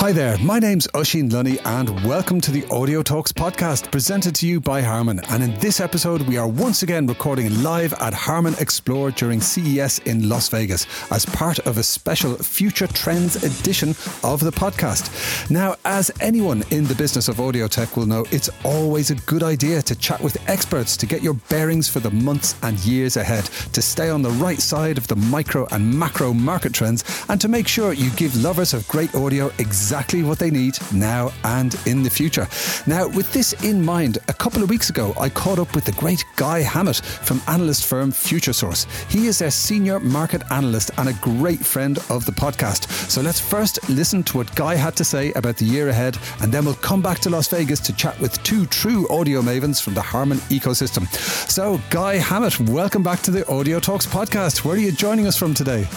Hi there, my name's Oisín Lunny, and welcome to the Audio Talks podcast presented to you by Harman. And in this episode, we are once again recording live at Harman Explore during CES in Las Vegas as part of a special Future Trends edition of the podcast. Now, as anyone in the business of audio tech will know, it's always a good idea to chat with experts to get your bearings for the months and years ahead, to stay on the right side of the micro and macro market trends, and to make sure you give lovers of great audio exactly exactly what they need now and in the future. Now, with this in mind, a couple of weeks ago, I caught up with the great Guy Hammett from analyst firm Futuresource. He is a senior market analyst and a great friend of the podcast. So let's first listen to what Guy had to say about the year ahead, and then we'll come back to Las Vegas to chat with two true audio mavens from the Harman ecosystem. So, Guy Hammett, welcome back to the Audio Talks podcast. Where are you joining us from today?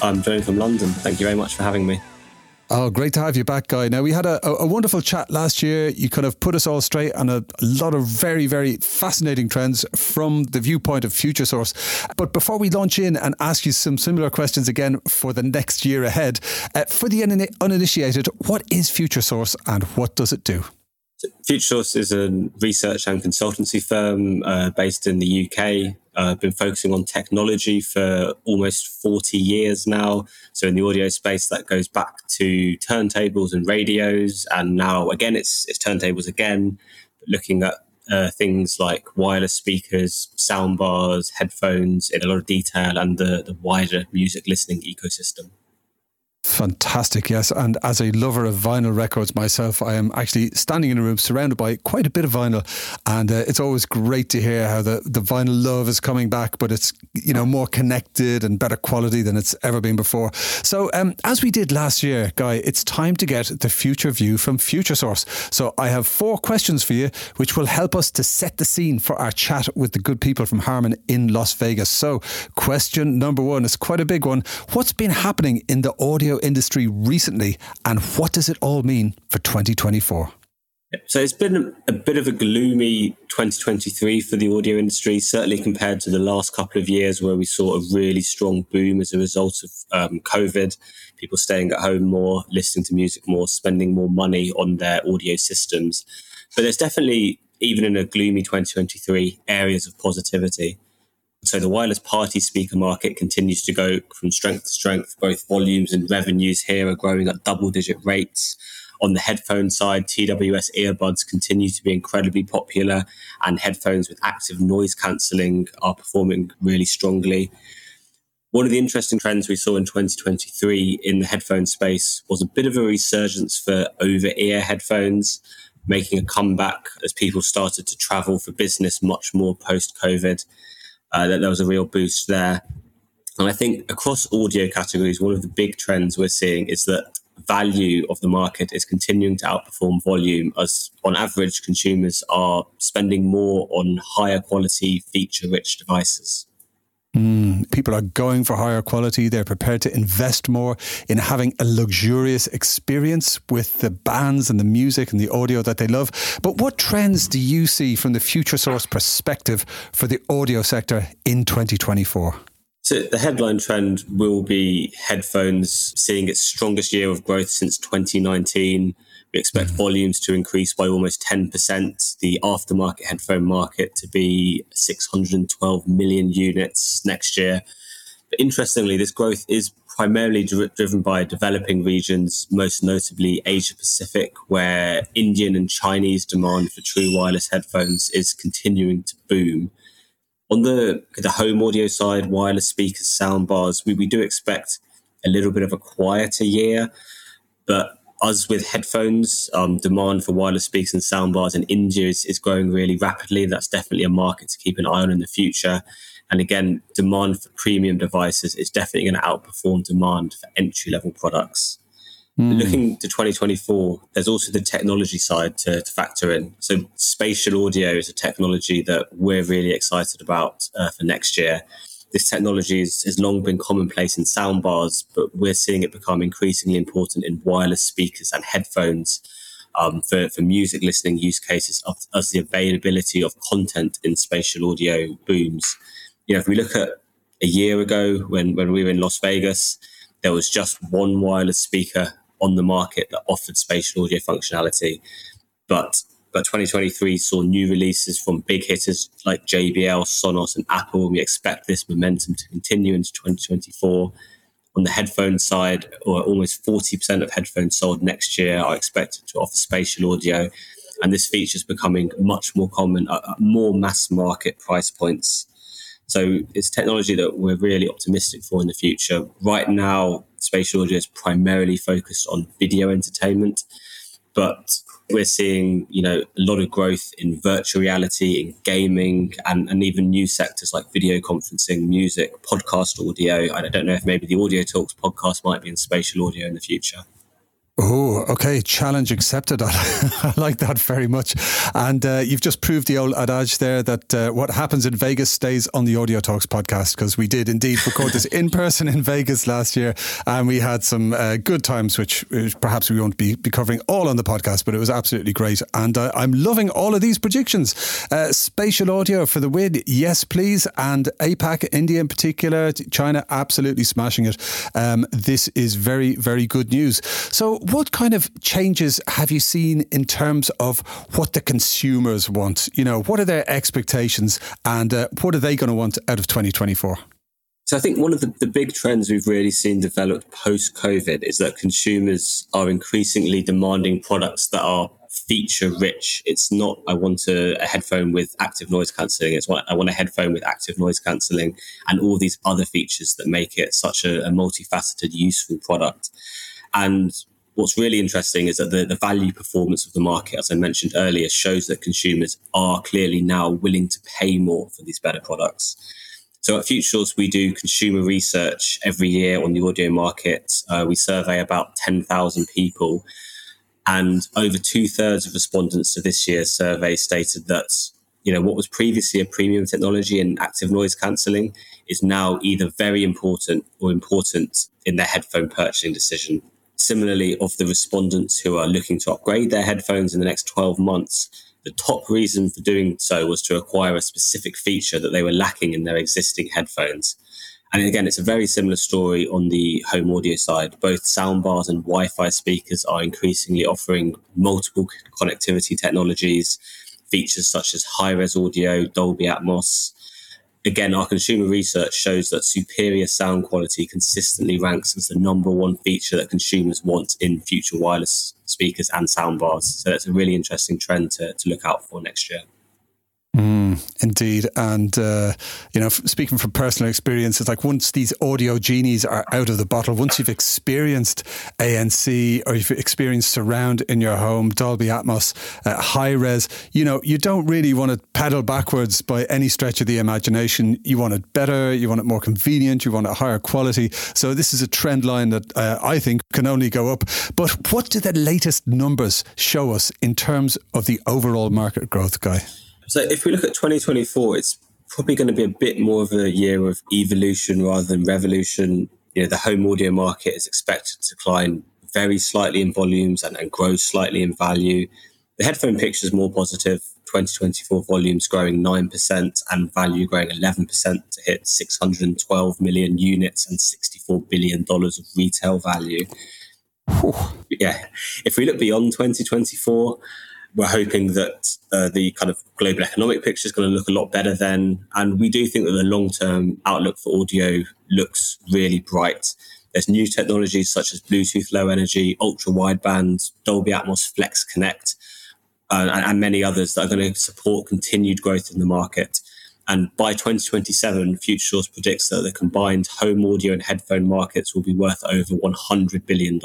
I'm joining from London. Thank you very much for having me. Oh, great to have you back, Guy. Now, we had a, a wonderful chat last year. You kind of put us all straight on a, lot of very, very fascinating trends from the viewpoint of Futuresource. But before we launch in and ask you some similar questions again for the next year ahead, uh, for the uninitiated, what is Futuresource and what does it do? Futuresource is a research and consultancy firm uh, based in the UK. I've uh, been focusing on technology for almost 40 years now. So in the audio space, that goes back to turntables and radios, and now again, it's it's turntables again, looking at uh, things like wireless speakers, soundbars, headphones in a lot of detail, and the the wider music listening ecosystem. Fantastic, yes. And as a lover of vinyl records myself, I am actually standing in a room surrounded by quite a bit of vinyl, and uh, it's always great to hear how the, the vinyl love is coming back, but it's you know more connected and better quality than it's ever been before. So, um, as we did last year, Guy, it's time to get the future view from Futuresource. So, I have four questions for you, which will help us to set the scene for our chat with the good people from Harman in Las Vegas. So, question number one is quite a big one. What's been happening in the audio industry recently, and what does it all mean for 2024? So it's been a bit of a gloomy 2023 for the audio industry, certainly compared to the last couple of years where we saw a really strong boom as a result of um, COVID, people staying at home more, listening to music more, spending more money on their audio systems. But there's definitely, even in a gloomy 2023, areas of positivity. So the wireless party speaker market continues to go from strength to strength. Both volumes and revenues here are growing at double digit rates. On the headphone side, TWS earbuds continue to be incredibly popular, and headphones with active noise cancelling are performing really strongly. One of the interesting trends we saw in 2023 in the headphone space was a bit of a resurgence for over ear headphones, making a comeback as people started to travel for business much more post COVID uh, that there was a real boost there. And I think across audio categories, one of the big trends we're seeing is that value of the market is continuing to outperform volume as on average consumers are spending more on higher quality feature rich devices. Mm, people are going for higher quality. They're prepared to invest more in having a luxurious experience with the bands and the music and the audio that they love. But what trends do you see from the Futuresource perspective for the audio sector in 2024? So the headline trend will be headphones seeing its strongest year of growth since 2019 we expect mm. volumes to increase by almost 10%, the aftermarket headphone market to be 612 million units next year. But interestingly, this growth is primarily dri- driven by developing regions, most notably Asia Pacific, where Indian and Chinese demand for true wireless headphones is continuing to boom. On the, the home audio side, wireless speakers, soundbars, we, we do expect a little bit of a quieter year, but us with headphones, um, demand for wireless speakers and soundbars in India is, is growing really rapidly. That's definitely a market to keep an eye on in the future. And again, demand for premium devices is definitely going to outperform demand for entry level products. Mm. Looking to 2024, there's also the technology side to, to, factor in. So, spatial audio is a technology that we're really excited about uh, for next year this technology has long been commonplace in soundbars, but we're seeing it become increasingly important in wireless speakers and headphones um, for, for music listening use cases of, as the availability of content in spatial audio booms. You know, if we look at a year ago when, when we were in Las Vegas, there was just one wireless speaker on the market that offered spatial audio functionality. But but 2023 saw new releases from big hitters like JBL, Sonos, and Apple. And we expect this momentum to continue into 2024. On the headphone side, or almost 40% of headphones sold next year are expected to offer spatial audio. And this feature is becoming much more common at more mass market price points. So it's technology that we're really optimistic for in the future. Right now, spatial audio is primarily focused on video entertainment, but we're seeing, you know, a lot of growth in virtual reality, in gaming, and, and even new sectors like video conferencing, music, podcast audio. I don't know if maybe the Audio Talks podcast might be in spatial audio in the future. Oh, okay. Challenge accepted. I like that very much. And uh, you've just proved the old adage there that uh, what happens in Vegas stays on the Audio Talks podcast because we did indeed record this in person in Vegas last year and we had some uh, good times, which, which, perhaps we won't be, be covering all on the podcast, but it was absolutely great. And uh, I'm loving all of these predictions. Uh, spatial audio for the win, yes, please. And APAC, India in particular, China absolutely smashing it. Um, this is very, very good news. So, what kind of changes have you seen in terms of what the consumers want? You know, what are their expectations and uh, what are they going to want out of 2024? So I think one of the, the big trends we've really seen develop post COVID is that consumers are increasingly demanding products that are feature rich. It's not I want a, a, headphone with active noise cancelling. It's what I want a headphone with active noise cancelling and all these other features that make it such a, a multifaceted, useful product. And what's really interesting is that the, the value performance of the market, as I mentioned earlier, shows that consumers are clearly now willing to pay more for these better products. So at Futuresource, we do consumer research every year on the audio market. Uh, we survey about 10,000 people. And over two thirds of respondents to this year's survey stated that, you know, what was previously a premium technology in active noise cancelling is now either very important or important in their headphone purchasing decision. Similarly, of the respondents who are looking to upgrade their headphones in the next 12 months, the top reason for doing so was to acquire a specific feature that they were lacking in their existing headphones. And again, it's a very similar story on the home audio side. Both soundbars and Wi Fi speakers are increasingly offering multiple connectivity technologies, features such as high res audio, Dolby Atmos, again, our consumer research shows that superior sound quality consistently ranks as the number one feature that consumers want in future wireless speakers and soundbars. So it's a really interesting trend to, to look out for next year. Indeed. And, uh, you know, speaking from personal experience, it's like once these audio genies are out of the bottle, once you've experienced ANC or you've experienced surround in your home, Dolby Atmos, uh, high res, you know, you don't really want to pedal backwards by any stretch of the imagination. You want it better, you want it more convenient, you want a higher quality. So this is a trend line that uh, I think can only go up. But what do the latest numbers show us in terms of the overall market growth, Guy? So if we look at 2024, it's probably going to be a bit more of a year of evolution rather than revolution. You know, the home audio market is expected to decline very slightly in volumes and, and grow slightly in value. The headphone picture is more positive. 2024 volumes growing 9% and value growing 11% to hit 612 million units and $64 billion of retail value. Whew. Yeah. If we look beyond 2024, we're hoping that uh, the kind of global economic picture is going to look a lot better then. And we do think that the long term outlook for audio looks really bright. There's new technologies such as Bluetooth Low Energy, ultra wideband, Dolby Atmos Flex Connect, uh, and, and many others that are going to support continued growth in the market. And by 2027, Futuresource predicts that the combined home audio and headphone markets will be worth over $100 billion.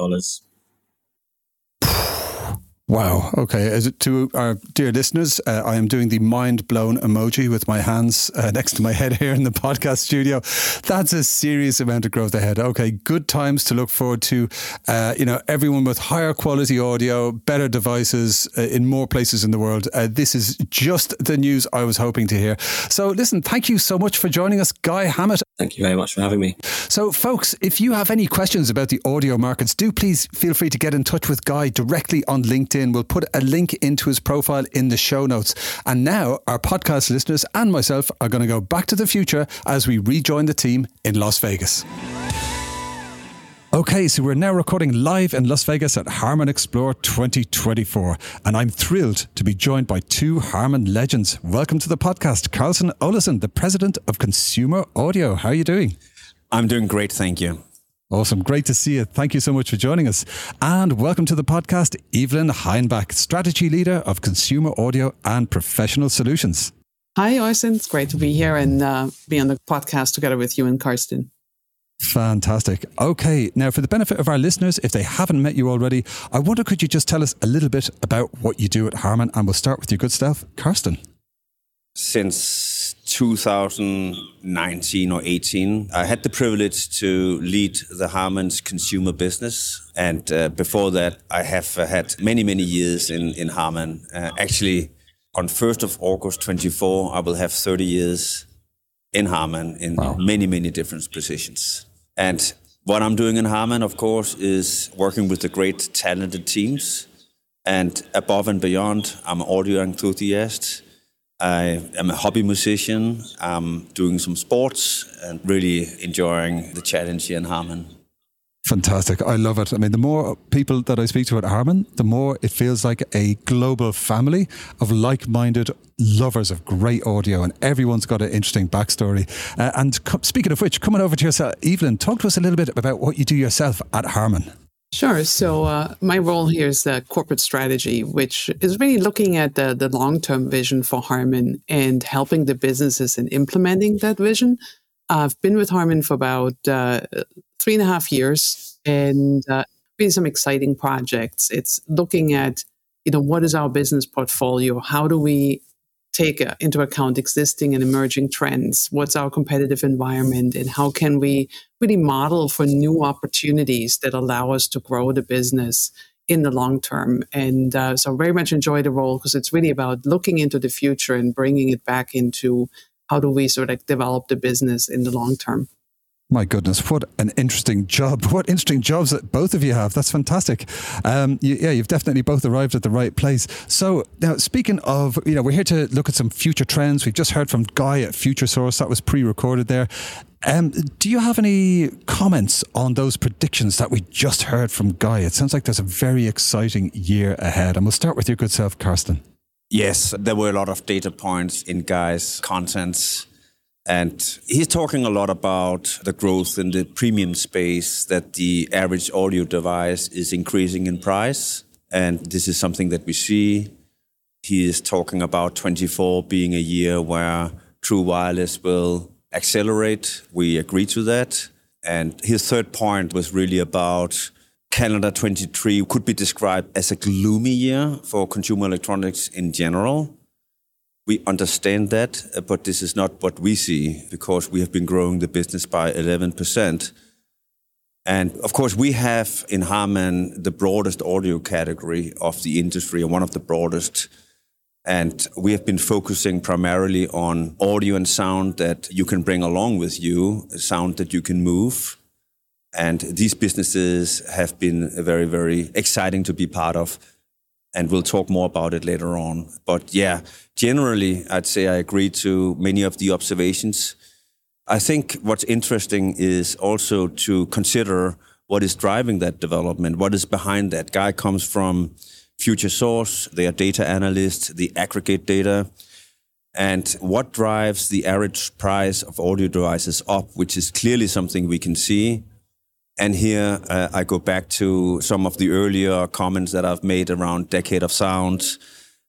Wow. Okay. As to our dear listeners, uh, I am doing the mind blown emoji with my hands uh, next to my head here in the podcast studio. That's a serious amount of growth ahead. Okay. Good times to look forward to. Uh, you know, everyone with higher quality audio, better devices uh, in more places in the world. Uh, this is just the news I was hoping to hear. So, listen, thank you so much for joining us, Guy Hammett. Thank you very much for having me. So, folks, if you have any questions about the audio markets, do please feel free to get in touch with Guy directly on LinkedIn. We'll put a link into his profile in the show notes. And now our podcast listeners and myself are going to go back to the future as we rejoin the team in Las Vegas. Okay, so we're now recording live in Las Vegas at Harman Explore 2024, and I'm thrilled to be joined by two Harman legends. Welcome to the podcast, Carsten Olesen, the president of Consumer Audio. How are you doing? I'm doing great, thank you. Awesome. Great to see you. Thank you so much for joining us. And welcome to the podcast, Evelyn Heinbach, strategy leader of Consumer Audio and Professional Solutions. Hi, Oisín. It's great to be here and uh, be on the podcast together with you and Carsten. Fantastic. Okay, now for the benefit of our listeners, if they haven't met you already, I wonder could you just tell us a little bit about what you do at Harman? And we'll start with your good stuff, Carsten. Since 2019 or 18, I had the privilege to lead the Harman's consumer business. And uh, before that, I have uh, had many, many years in, in Harman. Uh, actually, on 1st of August 24, I will have 30 years in Harman in wow. many, many different positions. And what I'm doing in Harman, of course, is working with the great talented teams. And above and beyond, I'm an audio enthusiast. I am a hobby musician. I'm doing some sports and really enjoying the challenge here in Harman. Fantastic. I love it. I mean, the more people that I speak to at Harman, the more it feels like a global family of like minded lovers of great audio, and everyone's got an interesting backstory. Uh, and co- speaking of which, coming over to yourself, Evelyn, talk to us a little bit about what you do yourself at Harman. Sure. So uh, my role here is the corporate strategy, which is really looking at the, the long term vision for Harman and helping the businesses in implementing that vision. I've been with Harman for about uh, three and a half years and uh, been some exciting projects. It's looking at, you know, what is our business portfolio? How do we take uh, into account existing and emerging trends? What's our competitive environment? And how can we really model for new opportunities that allow us to grow the business in the long term? And uh, so, very much enjoy the role because it's really about looking into the future and bringing it back into how do we sort of develop the business in the long term. My goodness, what an interesting job. What interesting jobs that both of you have. That's fantastic. Um, you, yeah, you've definitely both arrived at the right place. So, now speaking of, you know, we're here to look at some future trends. We've just heard from Guy at Futuresource. That was pre recorded there. Um, do you have any comments on those predictions that we just heard from Guy? It sounds like there's a very exciting year ahead. And we'll start with your good self, Carsten. Yes, there were a lot of data points in Guy's contents. And he's talking a lot about the growth in the premium space, that the average audio device is increasing in price. And this is something that we see. He is talking about 24 being a year where true wireless will accelerate. We agree to that. And his third point was really about calendar 23 could be described as a gloomy year for consumer electronics in general. We understand that, uh, but this is not what we see because we have been growing the business by 11%. And of course, we have in Harman the broadest audio category of the industry, and one of the broadest. And we have been focusing primarily on audio and sound that you can bring along with you, sound that you can move, and these businesses have been very, very exciting to be part of. And we'll talk more about it later on. But yeah, generally, I'd say I agree to many of the observations. I think what's interesting is also to consider what is driving that development, what is behind that. Guy comes from Futuresource, they are data analysts, they aggregate data. And what drives the average price of audio devices up, which is clearly something we can see, and here uh, I go back to some of the earlier comments that I've made around decade of sound,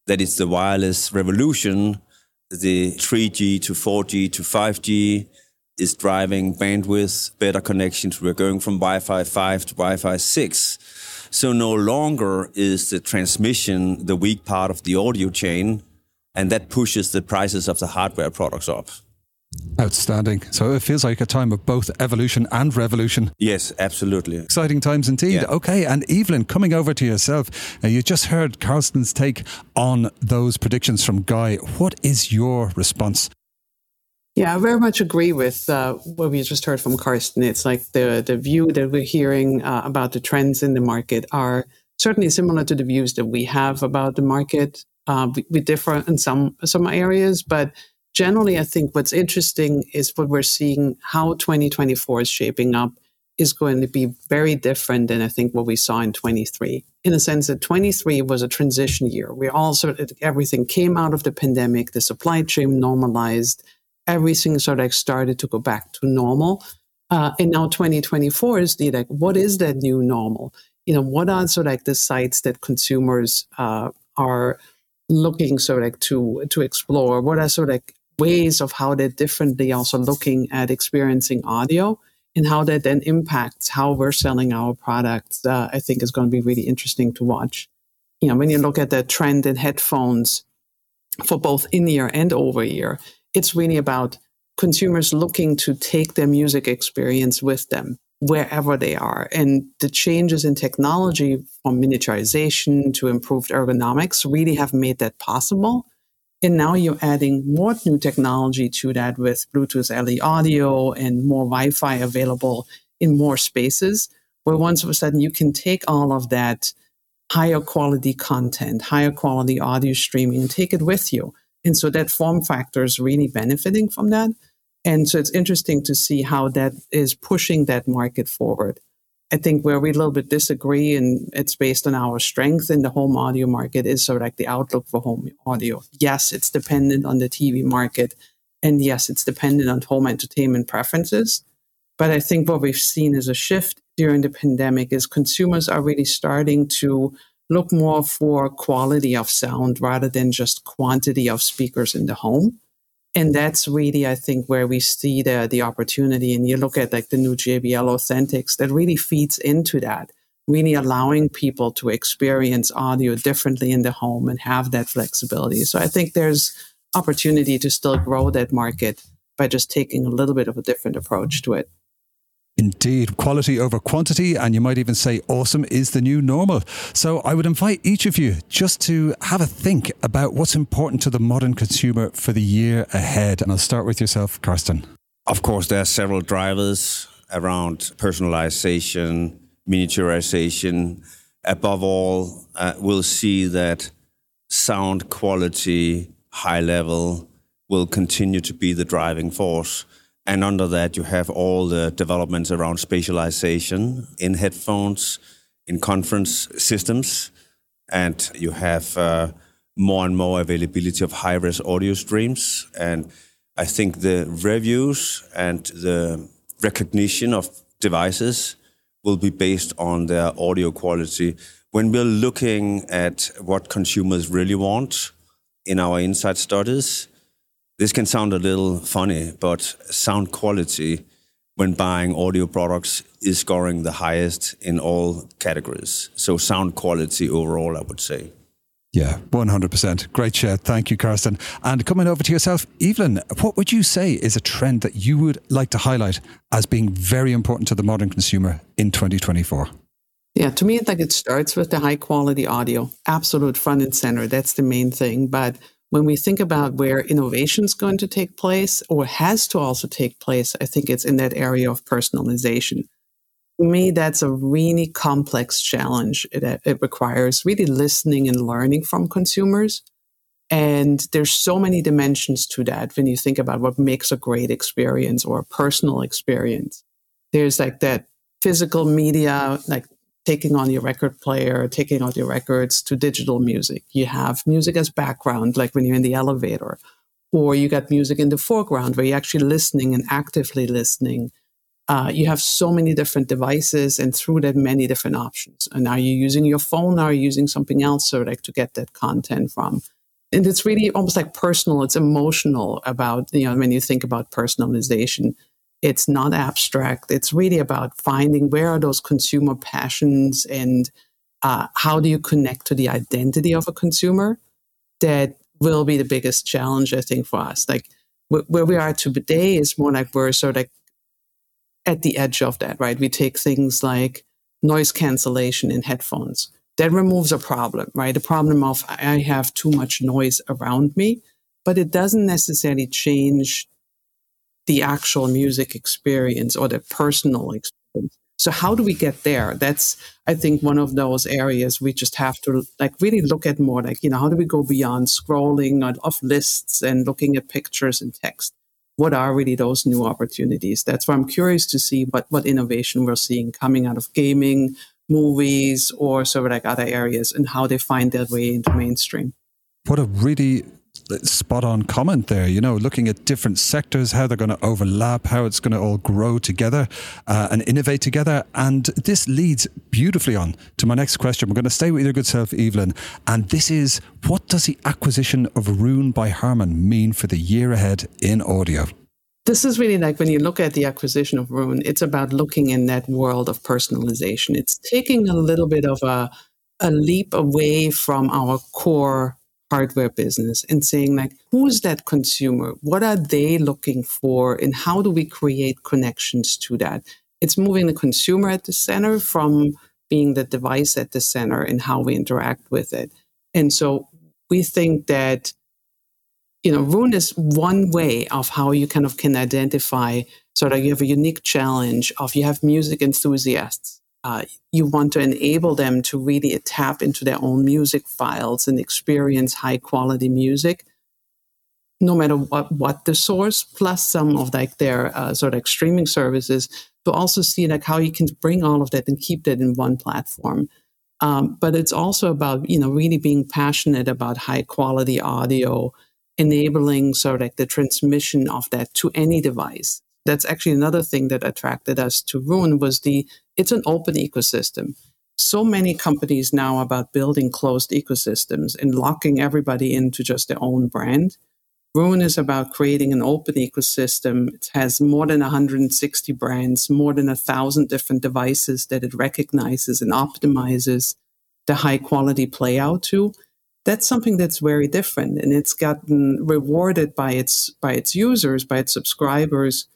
that it's the wireless revolution, the 3G to 4G to 5G is driving bandwidth, better connections. We're going from Wi-Fi 5 to Wi-Fi 6. So no longer is the transmission the weak part of the audio chain, and that pushes the prices of the hardware products up. Outstanding. So it feels like a time of both evolution and revolution. Yes, absolutely. Exciting times indeed. Yeah. Okay, and Evelyn, coming over to yourself, uh, you just heard Carsten's take on those predictions from Guy. What is your response? Yeah, I very much agree with uh, what we just heard from Carsten. It's like the the view that we're hearing uh, about the trends in the market are certainly similar to the views that we have about the market. Uh, we, we differ in some some areas, but generally, I think what's interesting is what we're seeing how 2024 is shaping up is going to be very different than I think what we saw in 23. In the sense that 23 was a transition year. We all sort of everything came out of the pandemic, the supply chain normalized, everything sort of started to go back to normal. Uh, and now 2024 is the like, what is that new normal? You know, what are sort of like the sites that consumers uh, are looking sort of like to to explore? What are sort of like ways of how they're differently also looking at experiencing audio? and how that then impacts how we're selling our products, uh, I think is going to be really interesting to watch. You know, when you look at the trend in headphones for both in ear and over ear, it's really about consumers looking to take their music experience with them wherever they are. And the changes in technology from miniaturization to improved ergonomics really have made that possible. And now you're adding more new technology to that with Bluetooth LE audio and more Wi Fi available in more spaces, where once of a sudden you can take all of that higher quality content, higher quality audio streaming, and take it with you. And so that form factor is really benefiting from that. And so it's interesting to see how that is pushing that market forward. I think where we a little bit disagree, and it's based on our strength in the home audio market, is sort of like the outlook for home audio. Yes, it's dependent on the TV market, and yes, it's dependent on home entertainment preferences. But I think what we've seen is a shift during the pandemic is consumers are really starting to look more for quality of sound rather than just quantity of speakers in the home and that's really i think where we see the the opportunity and you look at like the new JBL Authentics that really feeds into that really allowing people to experience audio differently in the home and have that flexibility. So i think there's opportunity to still grow that market by just taking a little bit of a different approach to it Indeed, quality over quantity, and you might even say awesome is the new normal. So I would invite each of you just to have a think about what's important to the modern consumer for the year ahead. And I'll start with yourself, Carsten. Of course, there are several drivers around personalization, miniaturization. Above all, uh, we'll see that sound quality, high level, will continue to be the driving force. And under that, you have all the developments around spatialization in headphones, in conference systems, and you have uh, more and more availability of high res audio streams. And I think the reviews and the recognition of devices will be based on their audio quality. When we're looking at what consumers really want in our insight studies, this can sound a little funny, but sound quality when buying audio products is scoring the highest in all categories. So sound quality overall, I would say. Yeah, 100%. Great share. Thank you, Carsten. And coming over to yourself, Evelyn, what would you say is a trend that you would like to highlight as being very important to the modern consumer in 2024? Yeah, to me, I think it starts with the high quality audio, absolute front and center. That's the main thing. But when we think about where innovation is going to take place or has to also take place, I think it's in that area of personalization. To me, that's a really complex challenge. It, it requires really listening and learning from consumers. And there's so many dimensions to that when you think about what makes a great experience or a personal experience. There's like that physical media, like taking on your record player, taking out your records to digital music. You have music as background, like when you're in the elevator, or you got music in the foreground where you're actually listening and actively listening. Uh, you have so many different devices and through that many different options. And are you using your phone? Are you using something else so like to get that content from? And it's really almost like personal. It's emotional about, you know, when you think about personalization it's not abstract. It's really about finding where are those consumer passions and uh, how do you connect to the identity of a consumer that will be the biggest challenge, I think, for us. Like wh- where we are today is more like we're sort of like at the edge of that, right? We take things like noise cancellation in headphones. That removes a problem, right? The problem of I have too much noise around me, but it doesn't necessarily change the actual music experience or the personal experience. So how do we get there? That's, I think, one of those areas we just have to like really look at more like, you know, how do we go beyond scrolling of lists and looking at pictures and text? what are really those new opportunities? That's why I'm curious to see what, what innovation we're seeing coming out of gaming, movies, or sort of like other areas and how they find their way into mainstream. What a really spot on comment there. You know, looking at different sectors, how they're going to overlap, how it's going to all grow together uh, and innovate together. And this leads beautifully on to my next question. We're going to stay with your good self, Evelyn. And this is what does the acquisition of Roon by Harman mean for the year ahead in audio? This is really like when you look at the acquisition of Roon, it's about looking in that world of personalization. It's taking a little bit of a, a leap away from our core hardware business and saying like who's that consumer? What are they looking for? And how do we create connections to that? It's moving the consumer at the center from being the device at the center and how we interact with it. And so we think that you know Roon is one way of how you kind of can identify sort of you have a unique challenge of you have music enthusiasts uh, you want to enable them to really tap into their own music files and experience high quality music no matter what, what the source plus some of like their uh, sort of streaming services to also see like how you can bring all of that and keep that in one platform. Um, but it's also about you know really being passionate about high quality audio enabling sort of like the transmission of that to any device that's actually another thing that attracted us to Roon was the it's an open ecosystem. So many companies now about building closed ecosystems and locking everybody into just their own brand. Roon is about creating an open ecosystem. It has more than 160 brands, more than a thousand different devices that it recognizes and optimizes the high quality play out to. That's something that's very different, and it's gotten rewarded by its by its users, by its subscribers,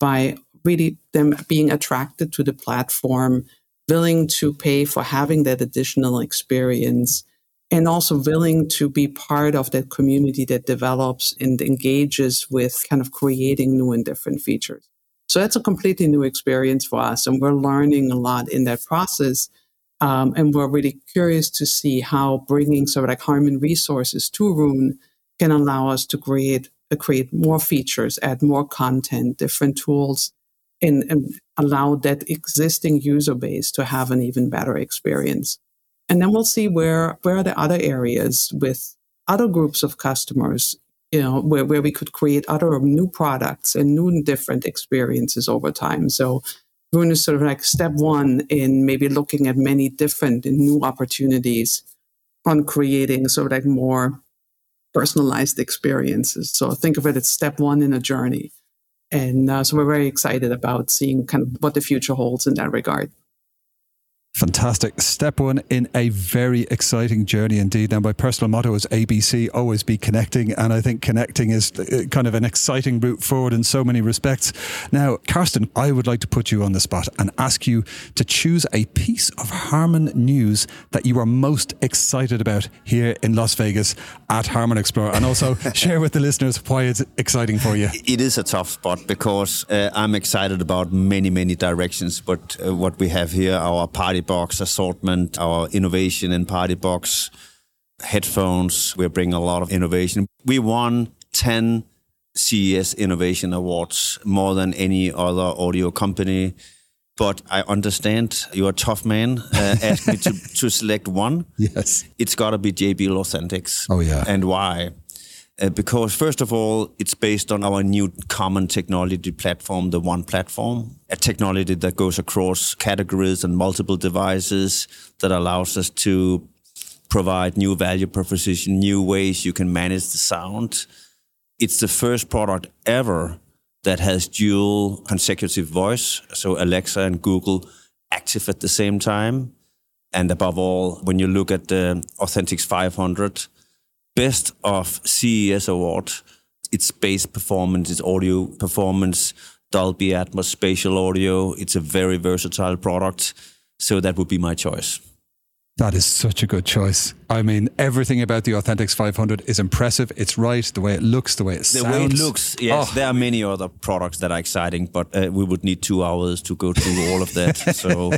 by really them being attracted to the platform, willing to pay for having that additional experience, and also willing to be part of that community that develops and engages with kind of creating new and different features. So that's a completely new experience for us, and we're learning a lot in that process. Um, and we're really curious to see how bringing sort of like Harman resources to Roon can allow us to create create more features, add more content, different tools and, and allow that existing user base to have an even better experience. And then we'll see where, where are the other areas with other groups of customers, you know, where, where we could create other new products and new and different experiences over time. So Roon is sort of like step one in maybe looking at many different and new opportunities on creating sort of like more personalized experiences. So think of it as step one in a journey. And uh, so we're very excited about seeing kind of what the future holds in that regard. Fantastic. Step one in a very exciting journey indeed. Now, my personal motto is ABC, always be connecting. And I think connecting is uh, kind of an exciting route forward in so many respects. Now, Carsten, I would like to put you on the spot and ask you to choose a piece of Harman news that you are most excited about here in Las Vegas at Harman Explore. And also share with the listeners why it's exciting for you. It is a tough spot because uh, I'm excited about many, many directions. But uh, what we have here, our party box assortment, our innovation in PartyBox headphones. We're bringing a lot of innovation. We won 10 CES Innovation Awards, more than any other audio company. But I understand you're a tough man. Uh, ask me to, to select one. Yes. It's got to be JBL Authentics. Oh, yeah. And why? Uh, because first of all, it's based on our new common technology platform, the One Platform, a technology that goes across categories and multiple devices that allows us to provide new value proposition, new ways you can manage the sound. It's the first product ever that has dual consecutive voice, so Alexa and Google active at the same time. And above all, when you look at the Authentics 500, best of CES award. It's bass performance, it's audio performance, Dolby Atmos spatial audio. It's a very versatile product. So that would be my choice. That is such a good choice. I mean, everything about the Authentics 500 is impressive. It's right, the way it looks, the way it the sounds. The way it looks, yes. Oh. There are many other products that are exciting, but uh, we would need two hours to go through all of that. So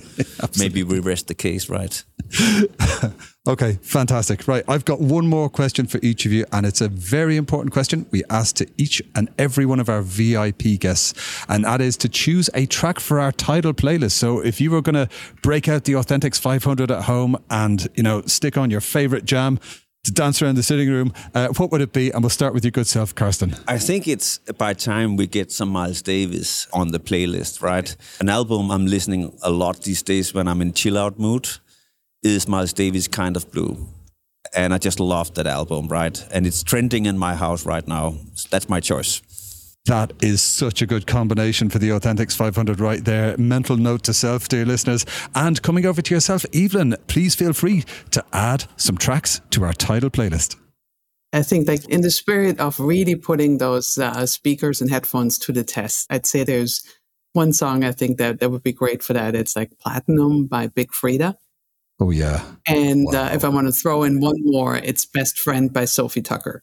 maybe we rest the case, right? Okay, fantastic. Right, I've got one more question for each of you, and it's a very important question we ask to each and every one of our VIP guests, and that is to choose a track for our title playlist. So, if you were going to break out the Authentics 500 at home and you know stick on your favorite jam to dance around the sitting room, uh, what would it be? And we'll start with your good self, Carsten. I think it's by time we get some Miles Davis on the playlist, right? An album I'm listening a lot these days when I'm in chill out mood is Miles Davis Kind of Blue. And I just love that album, right? And it's trending in my house right now. That's my choice. That is such a good combination for the Authentics 500 right there. Mental note to self, dear listeners. And coming over to yourself, Evelyn, please feel free to add some tracks to our title playlist. I think, like in the spirit of really putting those uh, speakers and headphones to the test, I'd say there's one song I think that that would be great for that. It's like Platinum by Big Freedia. Oh, yeah. And wow. uh, if I want to throw in one more, it's Best Friend by Sofi Tukker.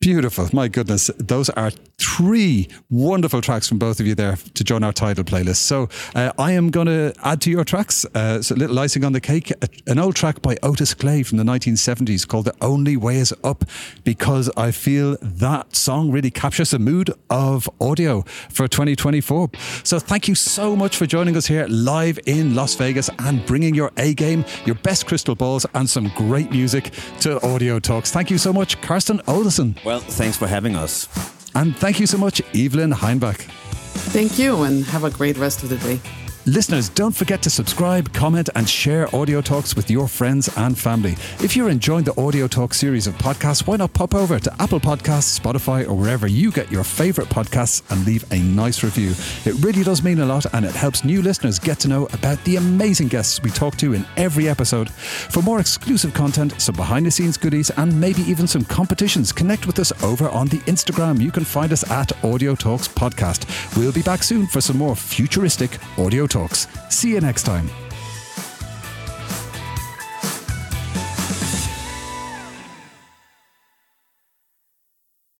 Beautiful. My goodness. Those are three wonderful tracks from both of you there to join our title playlist. So uh, I am going to add to your tracks uh, so a little icing on the cake, an old track by Otis Clay from the 1970s called The Only Way Is Up, because I feel that song really captures the mood of audio for 2024. So thank you so much for joining us here live in Las Vegas and bringing your A game, your best crystal balls, and some great music to Audio Talks. Thank you so much, Carsten Olesen. Well, thanks for having us. And thank you so much, Evelyn Heinbach. Thank you, and have a great rest of the day. Listeners, don't forget to subscribe, comment, and share Audio Talks with your friends and family. If you're enjoying the Audio Talk series of podcasts, why not pop over to Apple Podcasts, Spotify, or wherever you get your favorite podcasts and leave a nice review? It really does mean a lot and it helps new listeners get to know about the amazing guests we talk to in every episode. For more exclusive content, some behind the scenes goodies, and maybe even some competitions, connect with us over on the Instagram. You can find us at Audio Talks Podcast. We'll be back soon for some more futuristic audio talks talks. See you next time.